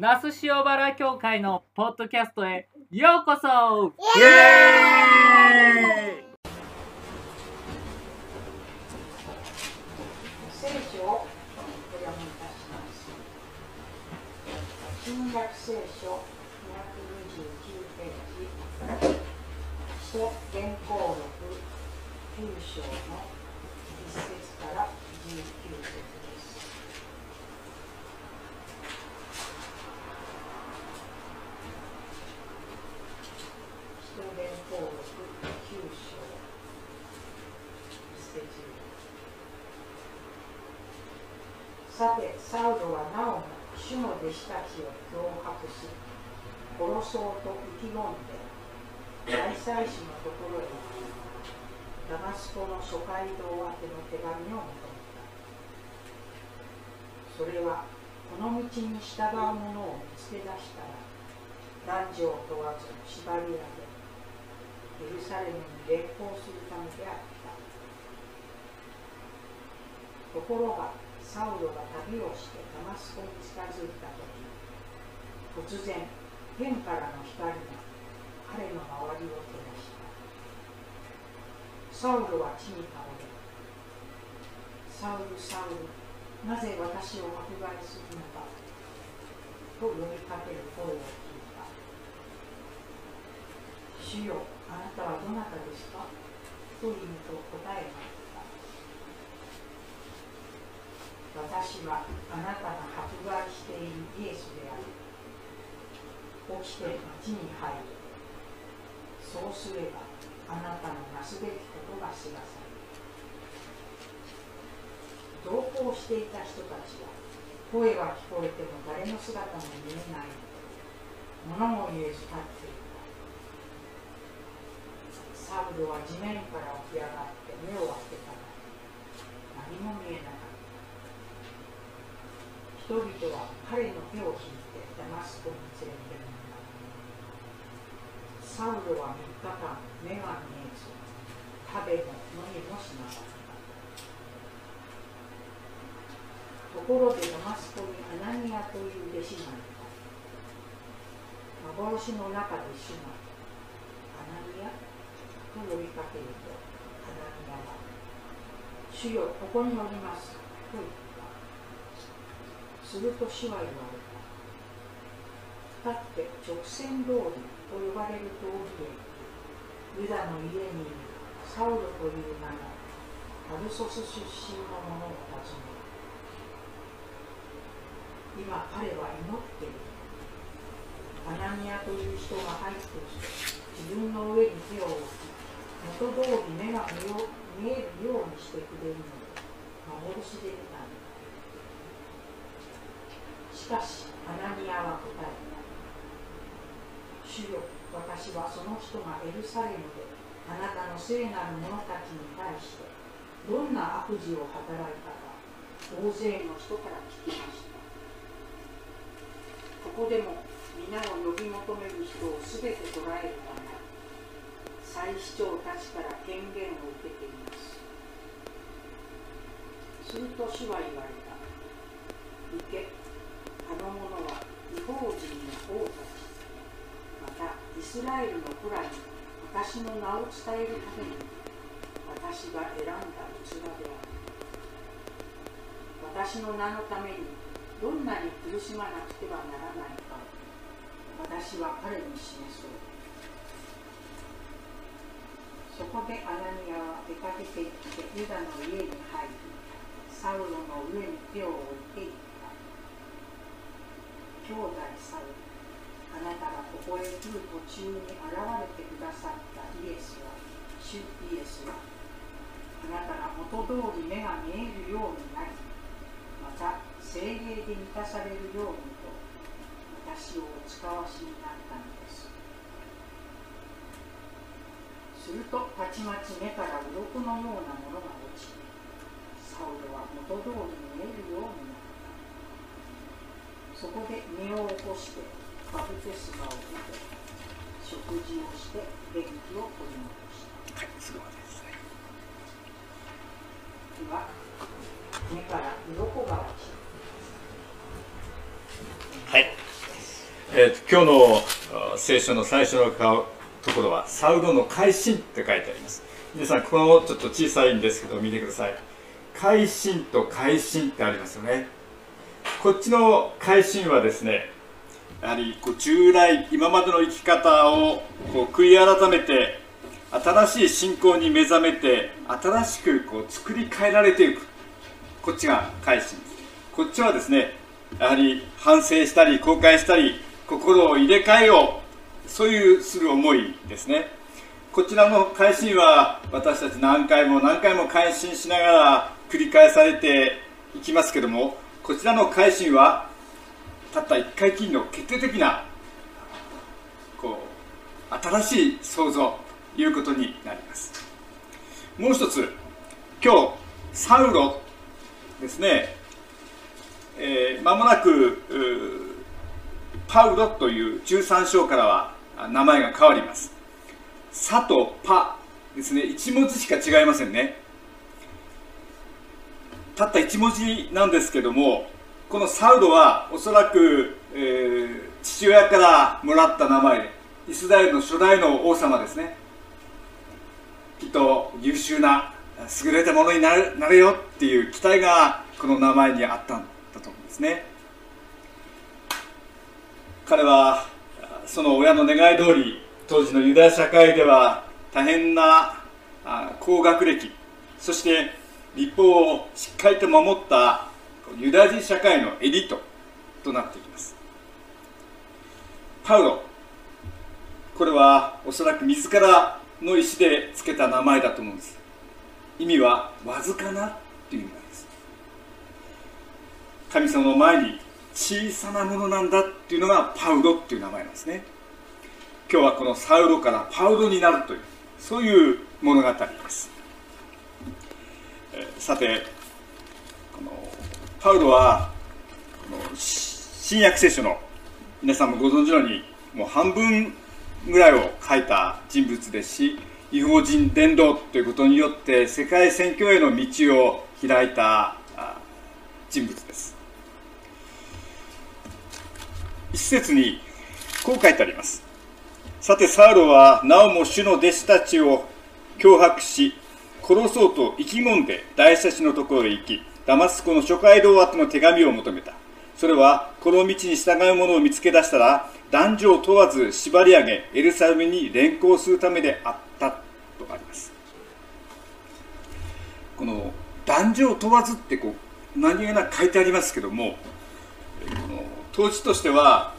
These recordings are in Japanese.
那須塩原教会のポッドキャストへようこそ。イエーイ。聖書をお読みいたします。新約聖書229ページ、使原稿録9章の1節から19節です。使徒原稿録9章1節さて、サウロはなおも主の弟子たちを脅迫し、殺そうと意気込んで、大祭司のところへ行き、ダマスコの諸街道宛ての手紙を求めた。それは、この道に従う者を見つけ出したら、男女を問わず縛り上げ、エルサレムに連行するためであった。ところが、サウロが旅をしてダマスコに近づいたとき、突然、天からの光が彼の周りを照らした。サウロは地に倒れ、サウル、サウル、なぜ私を迫害するのかと呼びかける声を聞いた。主よ、あなたはどなたですか？と言うと答えがあった。私はあなたが迫害しているイエスである。起きて町に入る。そうすればあなたのなすべきことが知らされる。同行していた人たちは声は聞こえても誰の姿も見えない物も言えず立っていた。サウルは地面から起き上がって目を開けたが何も見えなかった。人々は彼の手を引いてダマスコに連れて行った。サウロは3日間目が見えず、食べも飲みもしなかった。ところでダマスコにアナニアという弟子がいた。幻の中で主がアナニアと呼びかけると、アナニアは、主よ、ここにおります。と言った。すると主は言われた。立って直線通りと呼ばれる通りへユダの家にいるサウロという名のタルソス出身の者を訪ね今彼は祈っている。アナニアという人が入ってきて自分の上に手を置き元通り目が見見えるようにしてくれるので幻で見たんだ。しかし、アナニアは答えた。主よ、私はその人がエルサレムであなたの聖なる者たちに対してどんな悪事を働いたか大勢の人から聞きました。ここでも皆を呼び求める人をすべて捕らえるため、祭司長たちから権限を受けています。すると主は言われた。行け、の者は違法人の王たち、またイスラエルの子らに私の名を伝えるために、私が選んだ器である。私の名のためにどんなに苦しまなくてはならないか私は彼に示そう。そこでアナニアは出かけて行ってユダの家に入り、サウロの上に手を置いていった。兄弟サウロ、あなたがここへ来る途中に現れてくださったイエスは、主イエスは、あなたが元通り目が見えるようになり、また精霊で満たされるようにと、私をお使わしになったのです。すると、たちまち目から鱗のようなものが落ち、サウロは元通り見えるようになった。そこで身を起こして、バプテスマを受け、食事をして元気を取り戻した。はい、すごいです。では、目から鱗が落ち、はい。えーと今日のあ聖書の最初の顔ところは「サウロの改心」って書いてあります皆さんこのちょっと小さいんですけど見てください改心と改心ってありますよねこっちの改心はですねやはりこう従来今までの生き方をこう悔い改めて新しい信仰に目覚めて新しくこう作り変えられていく。こっちが改心こっちはですねやはり反省したり後悔したり心を入れ替えよう。そういうする思いですね。こちらの改心は私たち何回も何回も改心しながら繰り返されていきますけどもこちらの改心はたった1回きりの決定的なこう新しい創造ということになります。もう一つ今日サウロですね。えーもなくパウロという13章からは名前が変わります「サ」と「パ」ですね。1文字しか違いませんね。たった1文字なんですけどもこのサウロはおそらく、えー父親からもらった名前でイスラエルの初代の王様ですね。きっと優秀な優れたものになるなれよっていう期待がこの名前にあったんだと思うんですね。彼はその親の願い通り当時のユダヤ社会では大変な高学歴そして立法をしっかりと守ったユダヤ人社会のエリートとなっていきます。パウロこれはおそらく自らの意思で付けた名前だと思うんです。意味はわずかなっていう意味なんです。神様の前に小さなものなんだっていうのがパウロっていう名前なんですね。今日はこのサウロからパウロになるというそういう物語です、えさてこのパウロはこの新約聖書の皆さんもご存知のようにもう半分ぐらいを書いた人物ですし違法人伝道ということによって世界宣教への道を開いたあ人物です。一節にこう書いてあります。さてサウロはなおも主の弟子たちを脅迫し殺そうと意気込んで大祭司のところへ行きダマスコの諸街道宛ての手紙を求めた。それはこの道に従う者を見つけ出したら男女を問わず縛り上げエルサレムに連行するためであったとあります。この男女を問わずってこう何気なく書いてありますけどもこの当時としては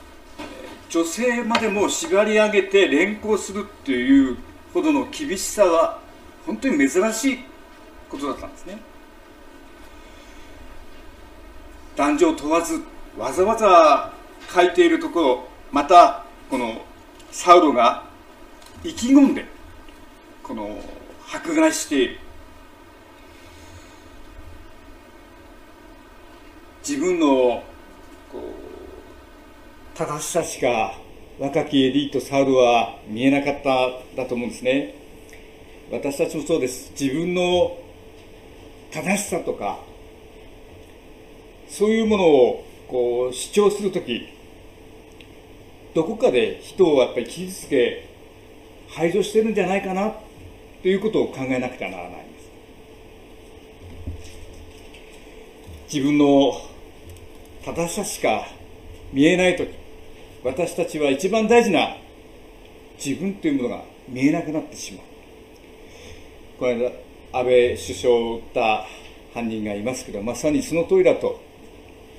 女性までも縛り上げて連行するっていうほどの厳しさは本当に珍しいことだったんですね。男女問わずわざわざ書いているところまたこのサウロが意気込んでこの迫害している自分のこう正しさしか若きエリートサウルは見えなかっただと思うんですね。私たちもそうです。自分の正しさとかそういうものをこう主張するときどこかで人をやっぱり傷つけ排除してるんじゃないかなということを考えなくてはならないんです。自分の正しさしか見えないとき私たちは一番大事な自分というものが見えなくなってしまう。この間安倍首相を撃った犯人がいますけどまさにその通りだと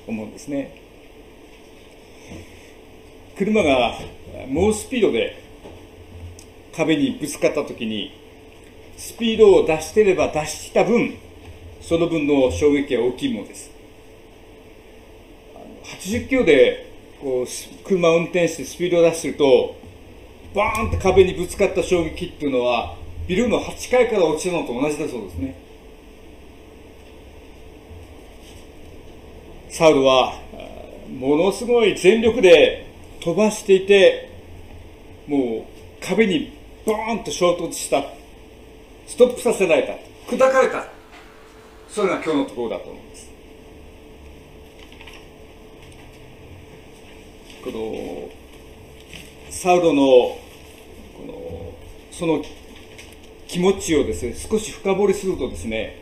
思うんですね。車が猛スピードで壁にぶつかった時にスピードを出してれば出した分その分の衝撃は大きいものです。80キロでこう車を運転してスピードを出してるとバーンって壁にぶつかった衝撃っていうのはビルの8階から落ちたのと同じだそうですね。サウルはものすごい全力で飛ばしていてもう壁にボーンと衝突した。ストップさせられた。砕かれた。それが今日のところだと思います。このサウロのこのその気持ちをですね少し深掘りするとですね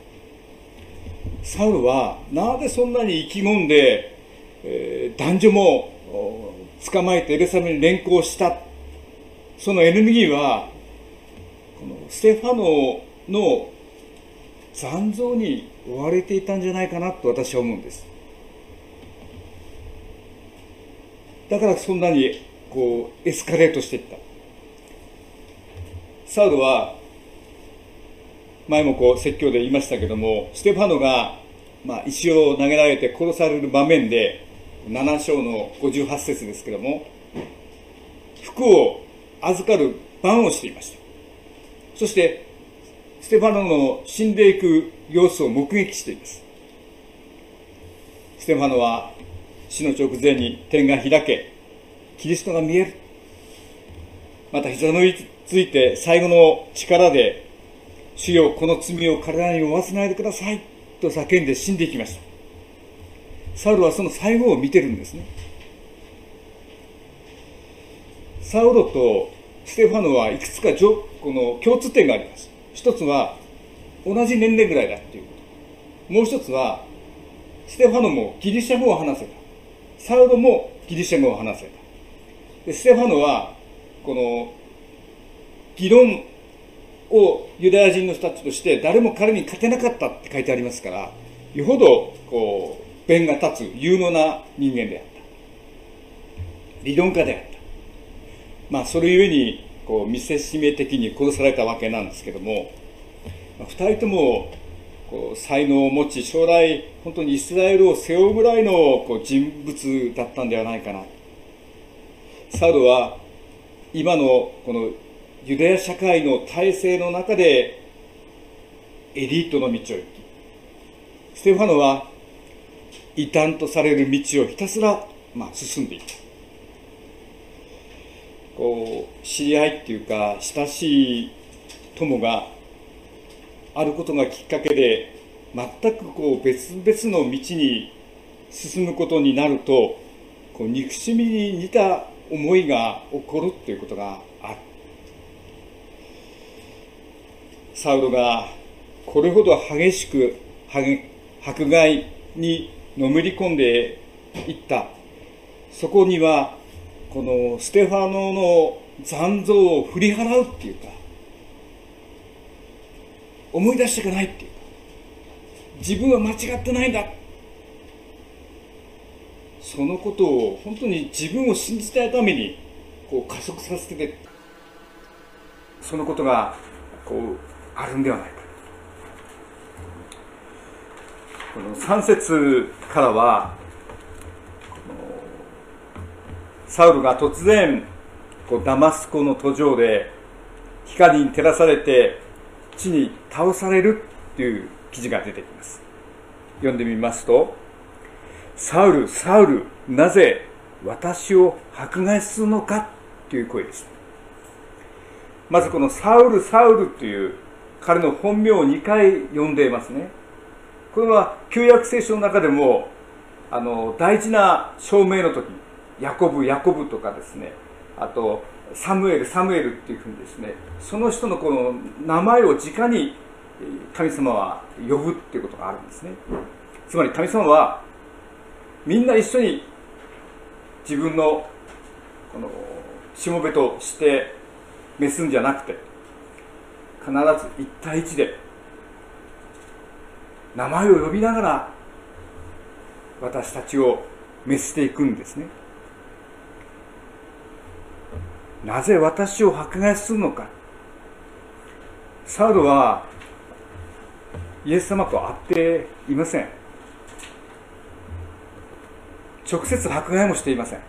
サウロはなぜそんなに意気込んで、えー男女も捕まえてエルサレムに連行したそのエネルギーはこのステファノの残像に追われていたんじゃないかなと私は思うんです。だからそんなにこうエスカレートしていった。サウロは前もこう説教で言いましたけどもステファノが、まあ、石を投げられて殺される場面で7章の58節ですけども服を預かる番をしていました。そしてステファノの死んでいく様子を目撃しています。ステファノは死の直前に天が開けキリストが見える。また膝の上について最後の力で主よこの罪を体に負わせないでください。と叫んで死んでいきました。サウルはその最後を見てるんですね。サウロとステファノはいくつかこの共通点があります。一つは同じ年齢ぐらいだっていうこと。もう一つはステファノもギリシャ語を話せた。サウロもギリシャ語を話せた。でステファノはこの議論をユダヤ人の人たちとして誰も彼に勝てなかったって書いてありますからよほどこう弁が立つ有能な人間であった。理論家であった。まあそれゆえにこう見せしめ的に殺されたわけなんですけども、ま、2人ともこう才能を持ち将来本当にイスラエルを背負うぐらいのこう人物だったんではないかな。サウルは今のこのユダヤ社会の体制の中でエリートの道を行きステファノは異端とされる道をひたすら、まあ、進んでいった。こう知り合いっていうか親しい友があることがきっかけで全くこう別々の道に進むことになるとこう憎しみに似た思いが起こるっていうことがあるサウロがこれほど激しく迫害にのめり込んでいった。そこにはこのステファノの残像を振り払うっていうか思い出したくないっていうか自分は間違ってないんだ。そのことを本当に自分を信じたいためにこう加速させて。そのことがこうあるんではないか。この3節からはサウルが突然こうダマスコの途上で光に照らされて地に倒されるという記事が出てきます。読んでみますとサウルサウルなぜ私を迫害するのかという声です。まずこのサウルサウルという彼の本名を2回呼んでいますね。これは旧約聖書の中でもあの大事な証明の時ヤコブヤコブとかですね。あとサムエルサムエルっていうふうにですねその人のこの名前を直に神様は呼ぶっていうことがあるんですね。つまり神様はみんな一緒に自分のこのしもべとして召すんじゃなくて必ず一対一で名前を呼びながら私たちを召していくんですね。なぜ私を迫害するのか。サウルはイエス様と会っていません。直接迫害もしていません。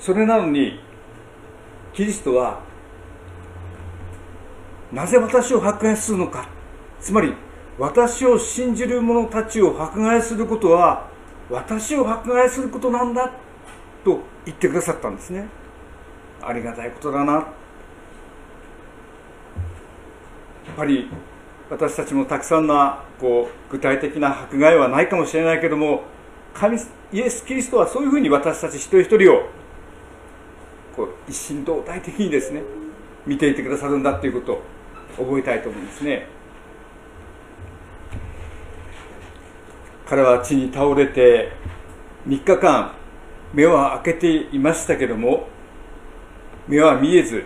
それなのにキリストはなぜ私を迫害するのか。つまり私を信じる者たちを迫害することは私を迫害することなんだと言ってくださったんですね。ありがたいことだな。やっぱり私たちもたくさんなこう具体的な迫害はないかもしれないけども神イエス・キリストはそういうふうに私たち一人一人をこう一心同体的にですね見ていてくださるんだということ覚えたいと思うんですね。彼は地に倒れて3日間目は開けていましたけども目は見えず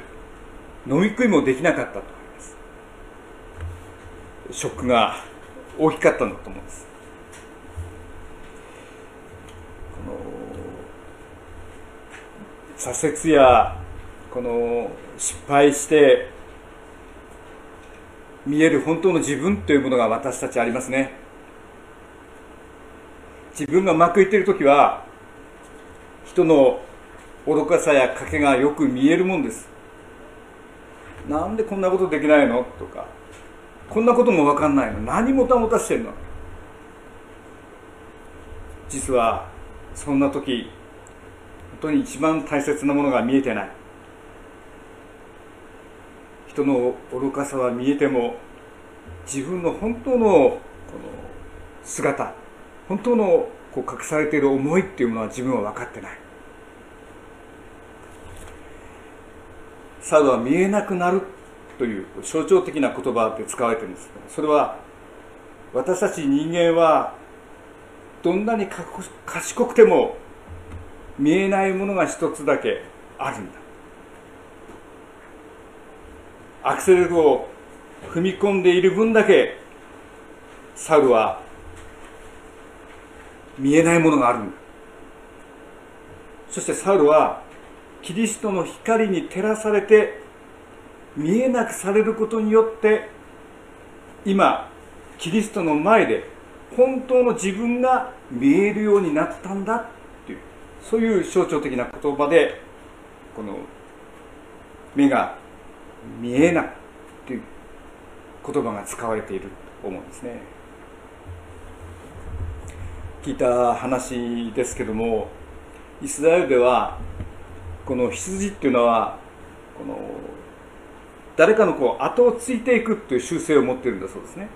飲み食いもできなかったと思います。ショックが大きかったんだと思うんです。この挫折やこの失敗して見える本当の自分というものが私たちありますね。自分がうまくいっている時は人の愚かさや賭けがよく見えるもんです。なんでこんなことできないの？とかこんなことも分かんないの？何もたもたしてるの？実はそんな時本当に一番大切なものが見えてない。人の愚かさは見えても自分の本当のこの姿本当のこう隠されている思いっていうものは自分は分かってない。サウドは見えなくなるという象徴的な言葉で使われてるんですそれは私たち人間はどんなに賢くても見えないものが一つだけあるんだ。アクセルを踏み込んでいる分だけサウルは見えないものがあるそしてサウルはキリストの光に照らされて見えなくされることによって今キリストの前で本当の自分が見えるようになったんだっていうそういう象徴的な言葉でこの目が見えないという言葉が使われていると思うんですね。聞いた話ですけどもイスラエルではこの羊っていうのはこの誰かのこう後をついていくという習性を持ってるんだそうですね。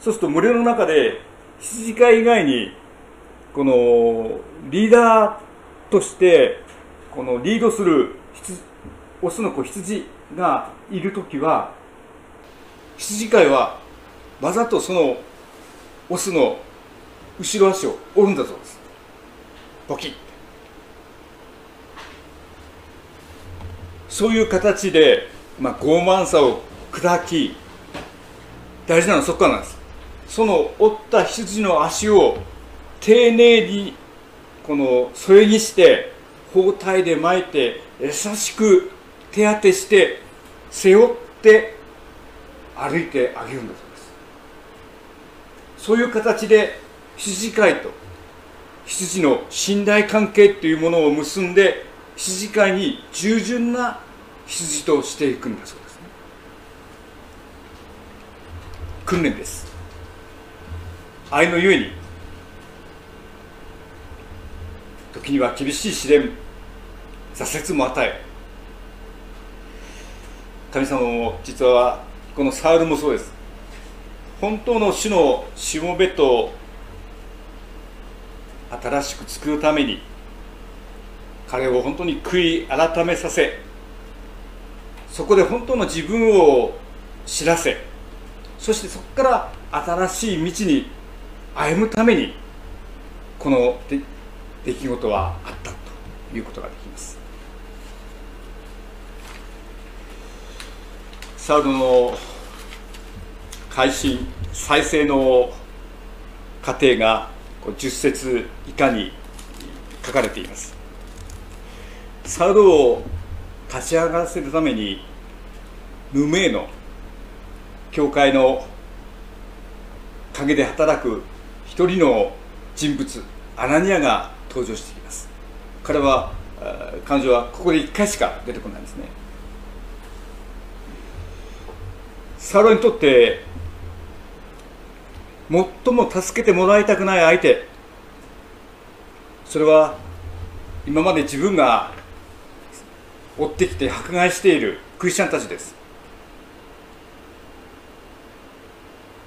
そうすると群れの中で羊飼い以外にこのリーダーとしてこのリードするオスの子羊がいる時は羊飼いはわざとそのオスの後ろ足を折るんだそうです。ポキッそういう形で、まあ、傲慢さを砕き大事なのはそこからなんです。その折った羊の足を丁寧にこの添えにして包帯で巻いて優しく手当てして背負って歩いてあげるんだそうです。そういう形で羊飼いと羊の信頼関係というものを結んで羊飼いに従順な羊としていくんだそうですね。訓練です。愛のゆえに時には厳しい試練挫折も与え神様も実はこのサウルもそうです。本当の主のしもべと新しく作るために彼を本当に悔い改めさせそこで本当の自分を知らせそしてそこから新しい道に歩むためにこの出来事はあったということができます。サウルの改心再生の過程が10節以下に書かれています。サウルを立ち上がらせるために無名の教会の陰で働く一人の人物アナニアが登場してきます。彼は彼女はここで1回しか出てこないんですね。サウルにとって最も助けてもらいたくない相手。それは今まで自分が追ってきて迫害しているクリスチャンたちです。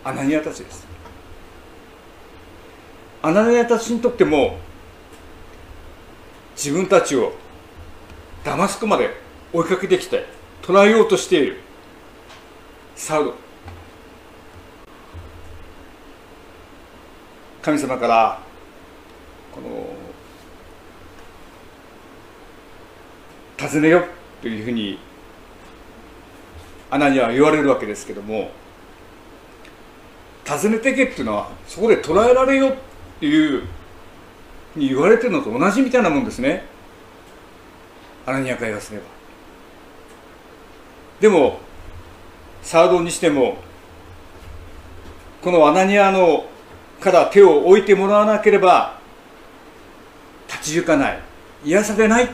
アナニアたちです。アナニアたちにとっても自分たちをダマスクまで追いかけてきて捕らえようとしている。サウロ神様からこの尋ねよというふうにアナには言われるわけですけども尋ねてけっていうのはそこで捕らえられよっていうふうに言われてるのと同じみたいなもんですね。アナニアから言わせれば。でもサードにしてもこのアナニアのから手を置いてもらわなければ立ち行かない。癒されない。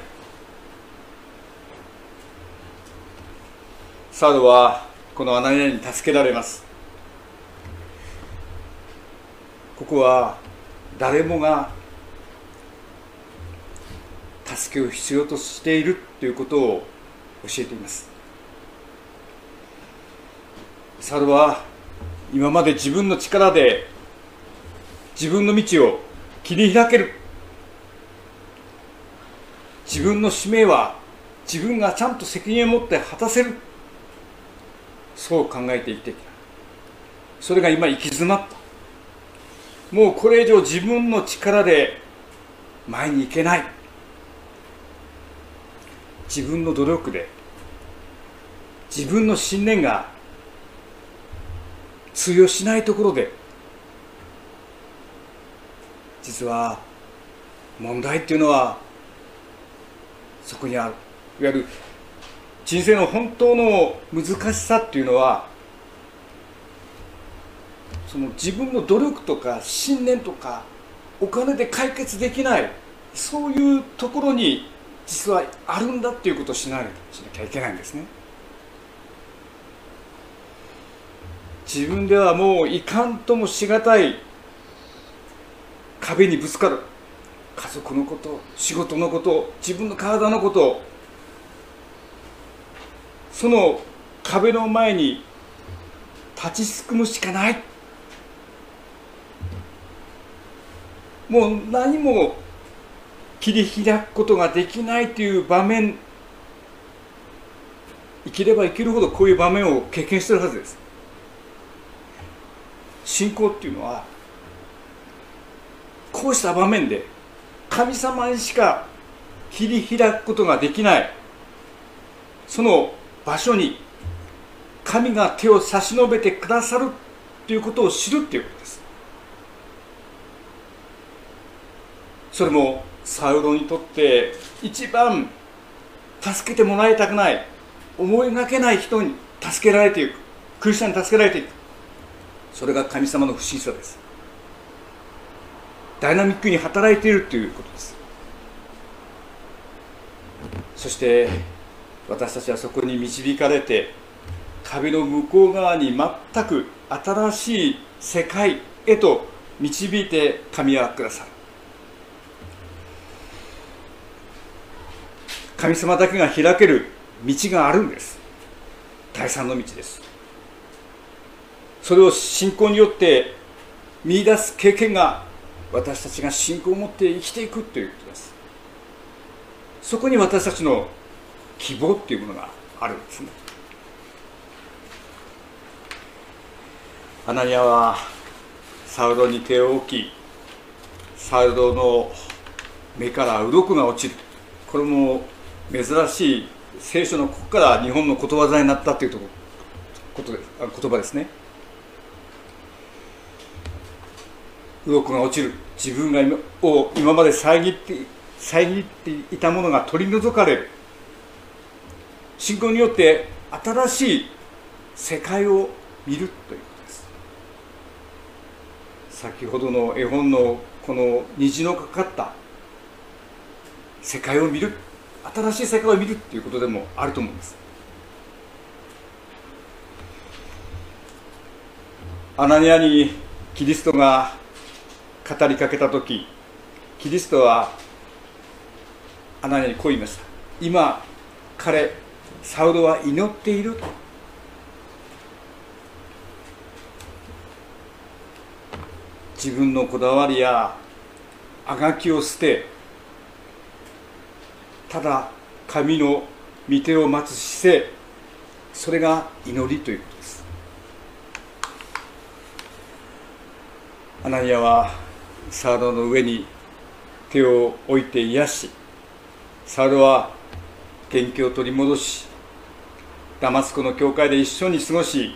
サードはこのアナニアに助けられます。ここは誰もが助けを必要としているということを教えています。サルは今まで自分の力で自分の道を切り開ける。自分の使命は自分がちゃんと責任を持って果たせる。そう考えて生きてきた。それが今行き詰まった。もうこれ以上自分の力で前に行けない。自分の努力で自分の信念が通用しないところで実は問題っていうのはそこにある。いわゆる人生の本当の難しさっていうのはその自分の努力とか信念とかお金で解決できないそういうところに実はあるんだっていうことをしないしなきゃいけないんですね。自分ではもういかんともしがたい壁にぶつかる。家族のこと仕事のこと自分の体のこと。その壁の前に立ちすくむしかない。もう何も切り開くことができないという場面。生きれば生きるほどこういう場面を経験してるはずです。信仰っていうのはこうした場面で神様にしか切り開くことができないその場所に神が手を差し伸べてくださるということを知るっていうことです。それもサウロにとって一番助けてもらいたくない思いがけない人に助けられていくクリスチャンに助けられていく。それが神様の不思議さです。ダイナミックに働いているということです。そして私たちはそこに導かれて壁の向こう側に全く新しい世界へと導いて神はくださる。神様だけが開ける道があるんです。第三の道です。それを信仰によって見出す経験が私たちが信仰を持って生きていくということです。そこに私たちの希望っていうものがあるんですね。アナニアはサウロに手を置きサウロの目から鱗が落ちる。これも珍しい聖書のここから日本のことわざになったというとことです言葉ですね。鱗が落ちる。自分が今を今まで遮って遮っていたものが取り除かれる。信仰によって新しい世界を見るということです。先ほどの絵本のこの虹のかかった世界を見る。新しい世界を見るっていうことでもあると思うんです。アナニアにキリストが語りかけた時キリストはアナニアにこう言いました。今彼サウロは祈っている。自分のこだわりやあがきを捨てただ神の御手を待つ姿勢それが祈りということです。アナニアはサウロの上に手を置いて癒しサウロは元気を取り戻しダマスコの教会で一緒に過ごし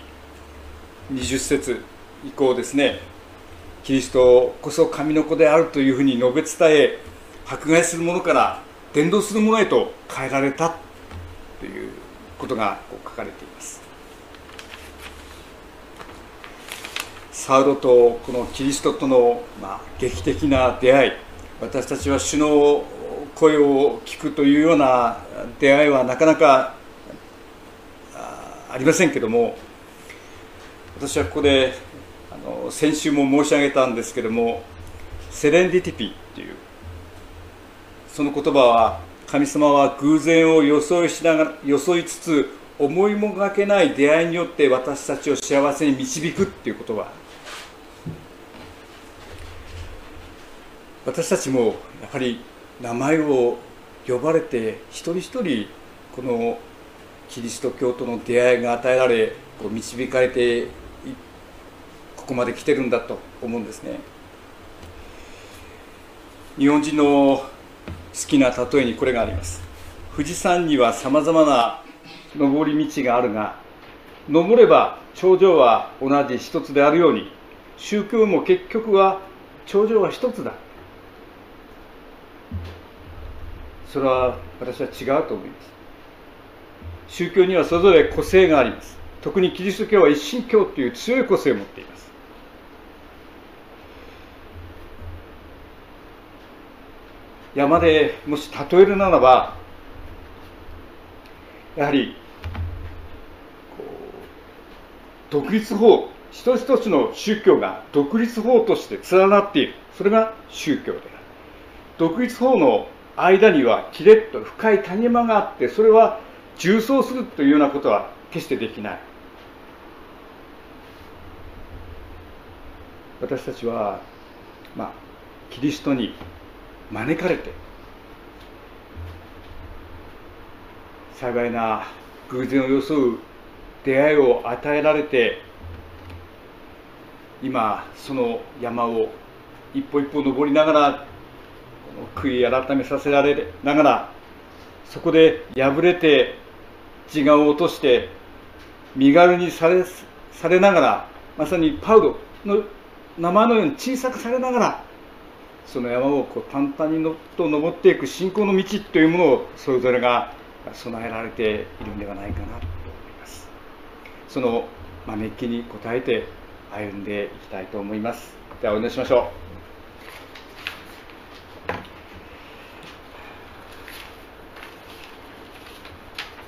20節以降ですねキリストこそ神の子であるというふうに述べ伝え迫害する者から伝道する者へと変えられたということが書かれています。サウロとこのキリストとの、まあ、劇的な出会い私たちは主の声を聞くというような出会いはなかなかありませんけども私はここであの先週も申し上げたんですけどもセレンディティピっていうその言葉は神様は偶然を装いしながら装いつつ思いもがけない出会いによって私たちを幸せに導くっていう言葉。私たちもやはり名前を呼ばれて一人一人このキリスト教との出会いが与えられこう導かれてここまで来てるんだと思うんですね。日本人の好きな例えにこれがあります。富士山にはさまざまな登り道があるが登れば頂上は同じ一つであるように宗教も結局は頂上は一つだ。それは私は違うと思います。宗教にはそれぞれ個性があります。特にキリスト教は一神教という強い個性を持っています。山でもし例えるならばやはり独立法一つ一つの宗教が独立法として連なっている。それが宗教である。独立法の間にはきれっと深い谷間があってそれは重装するというようなことは決してできない。私たちはまあキリストに招かれて幸いな偶然を装う出会いを与えられて今その山を一歩一歩登りながら悔い改めさせられながらそこで破れて自我を落として身軽にされされながらまさにパウロの名前のように小さくされながらその山をこう淡々にのと登っていく信仰の道というものをそれぞれが備えられているんではないかなと思います。その招きに応えて歩んでいきたいと思います。ではお祈りしましょう。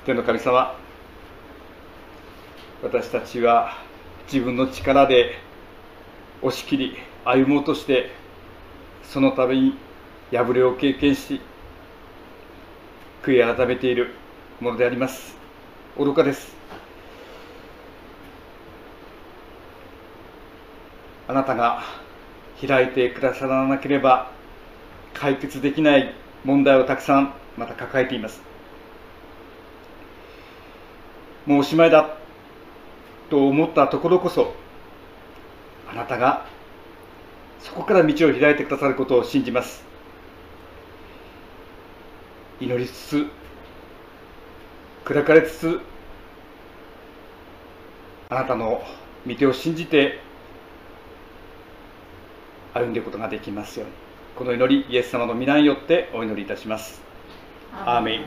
天の神様私たちは自分の力で押し切り歩もうとしてそのために破れを経験し悔い改めているものであります。愚かです。あなたが開いてくださらなければ解決できない問題をたくさんまた抱えています。もうおしまいだと思ったところこそあなたがそこから道を開いてくださることを信じます。祈りつつ砕かれつつあなたの御手を信じて歩んでいくことができますように。この祈りイエス様の皆によってお祈りいたします。アーメン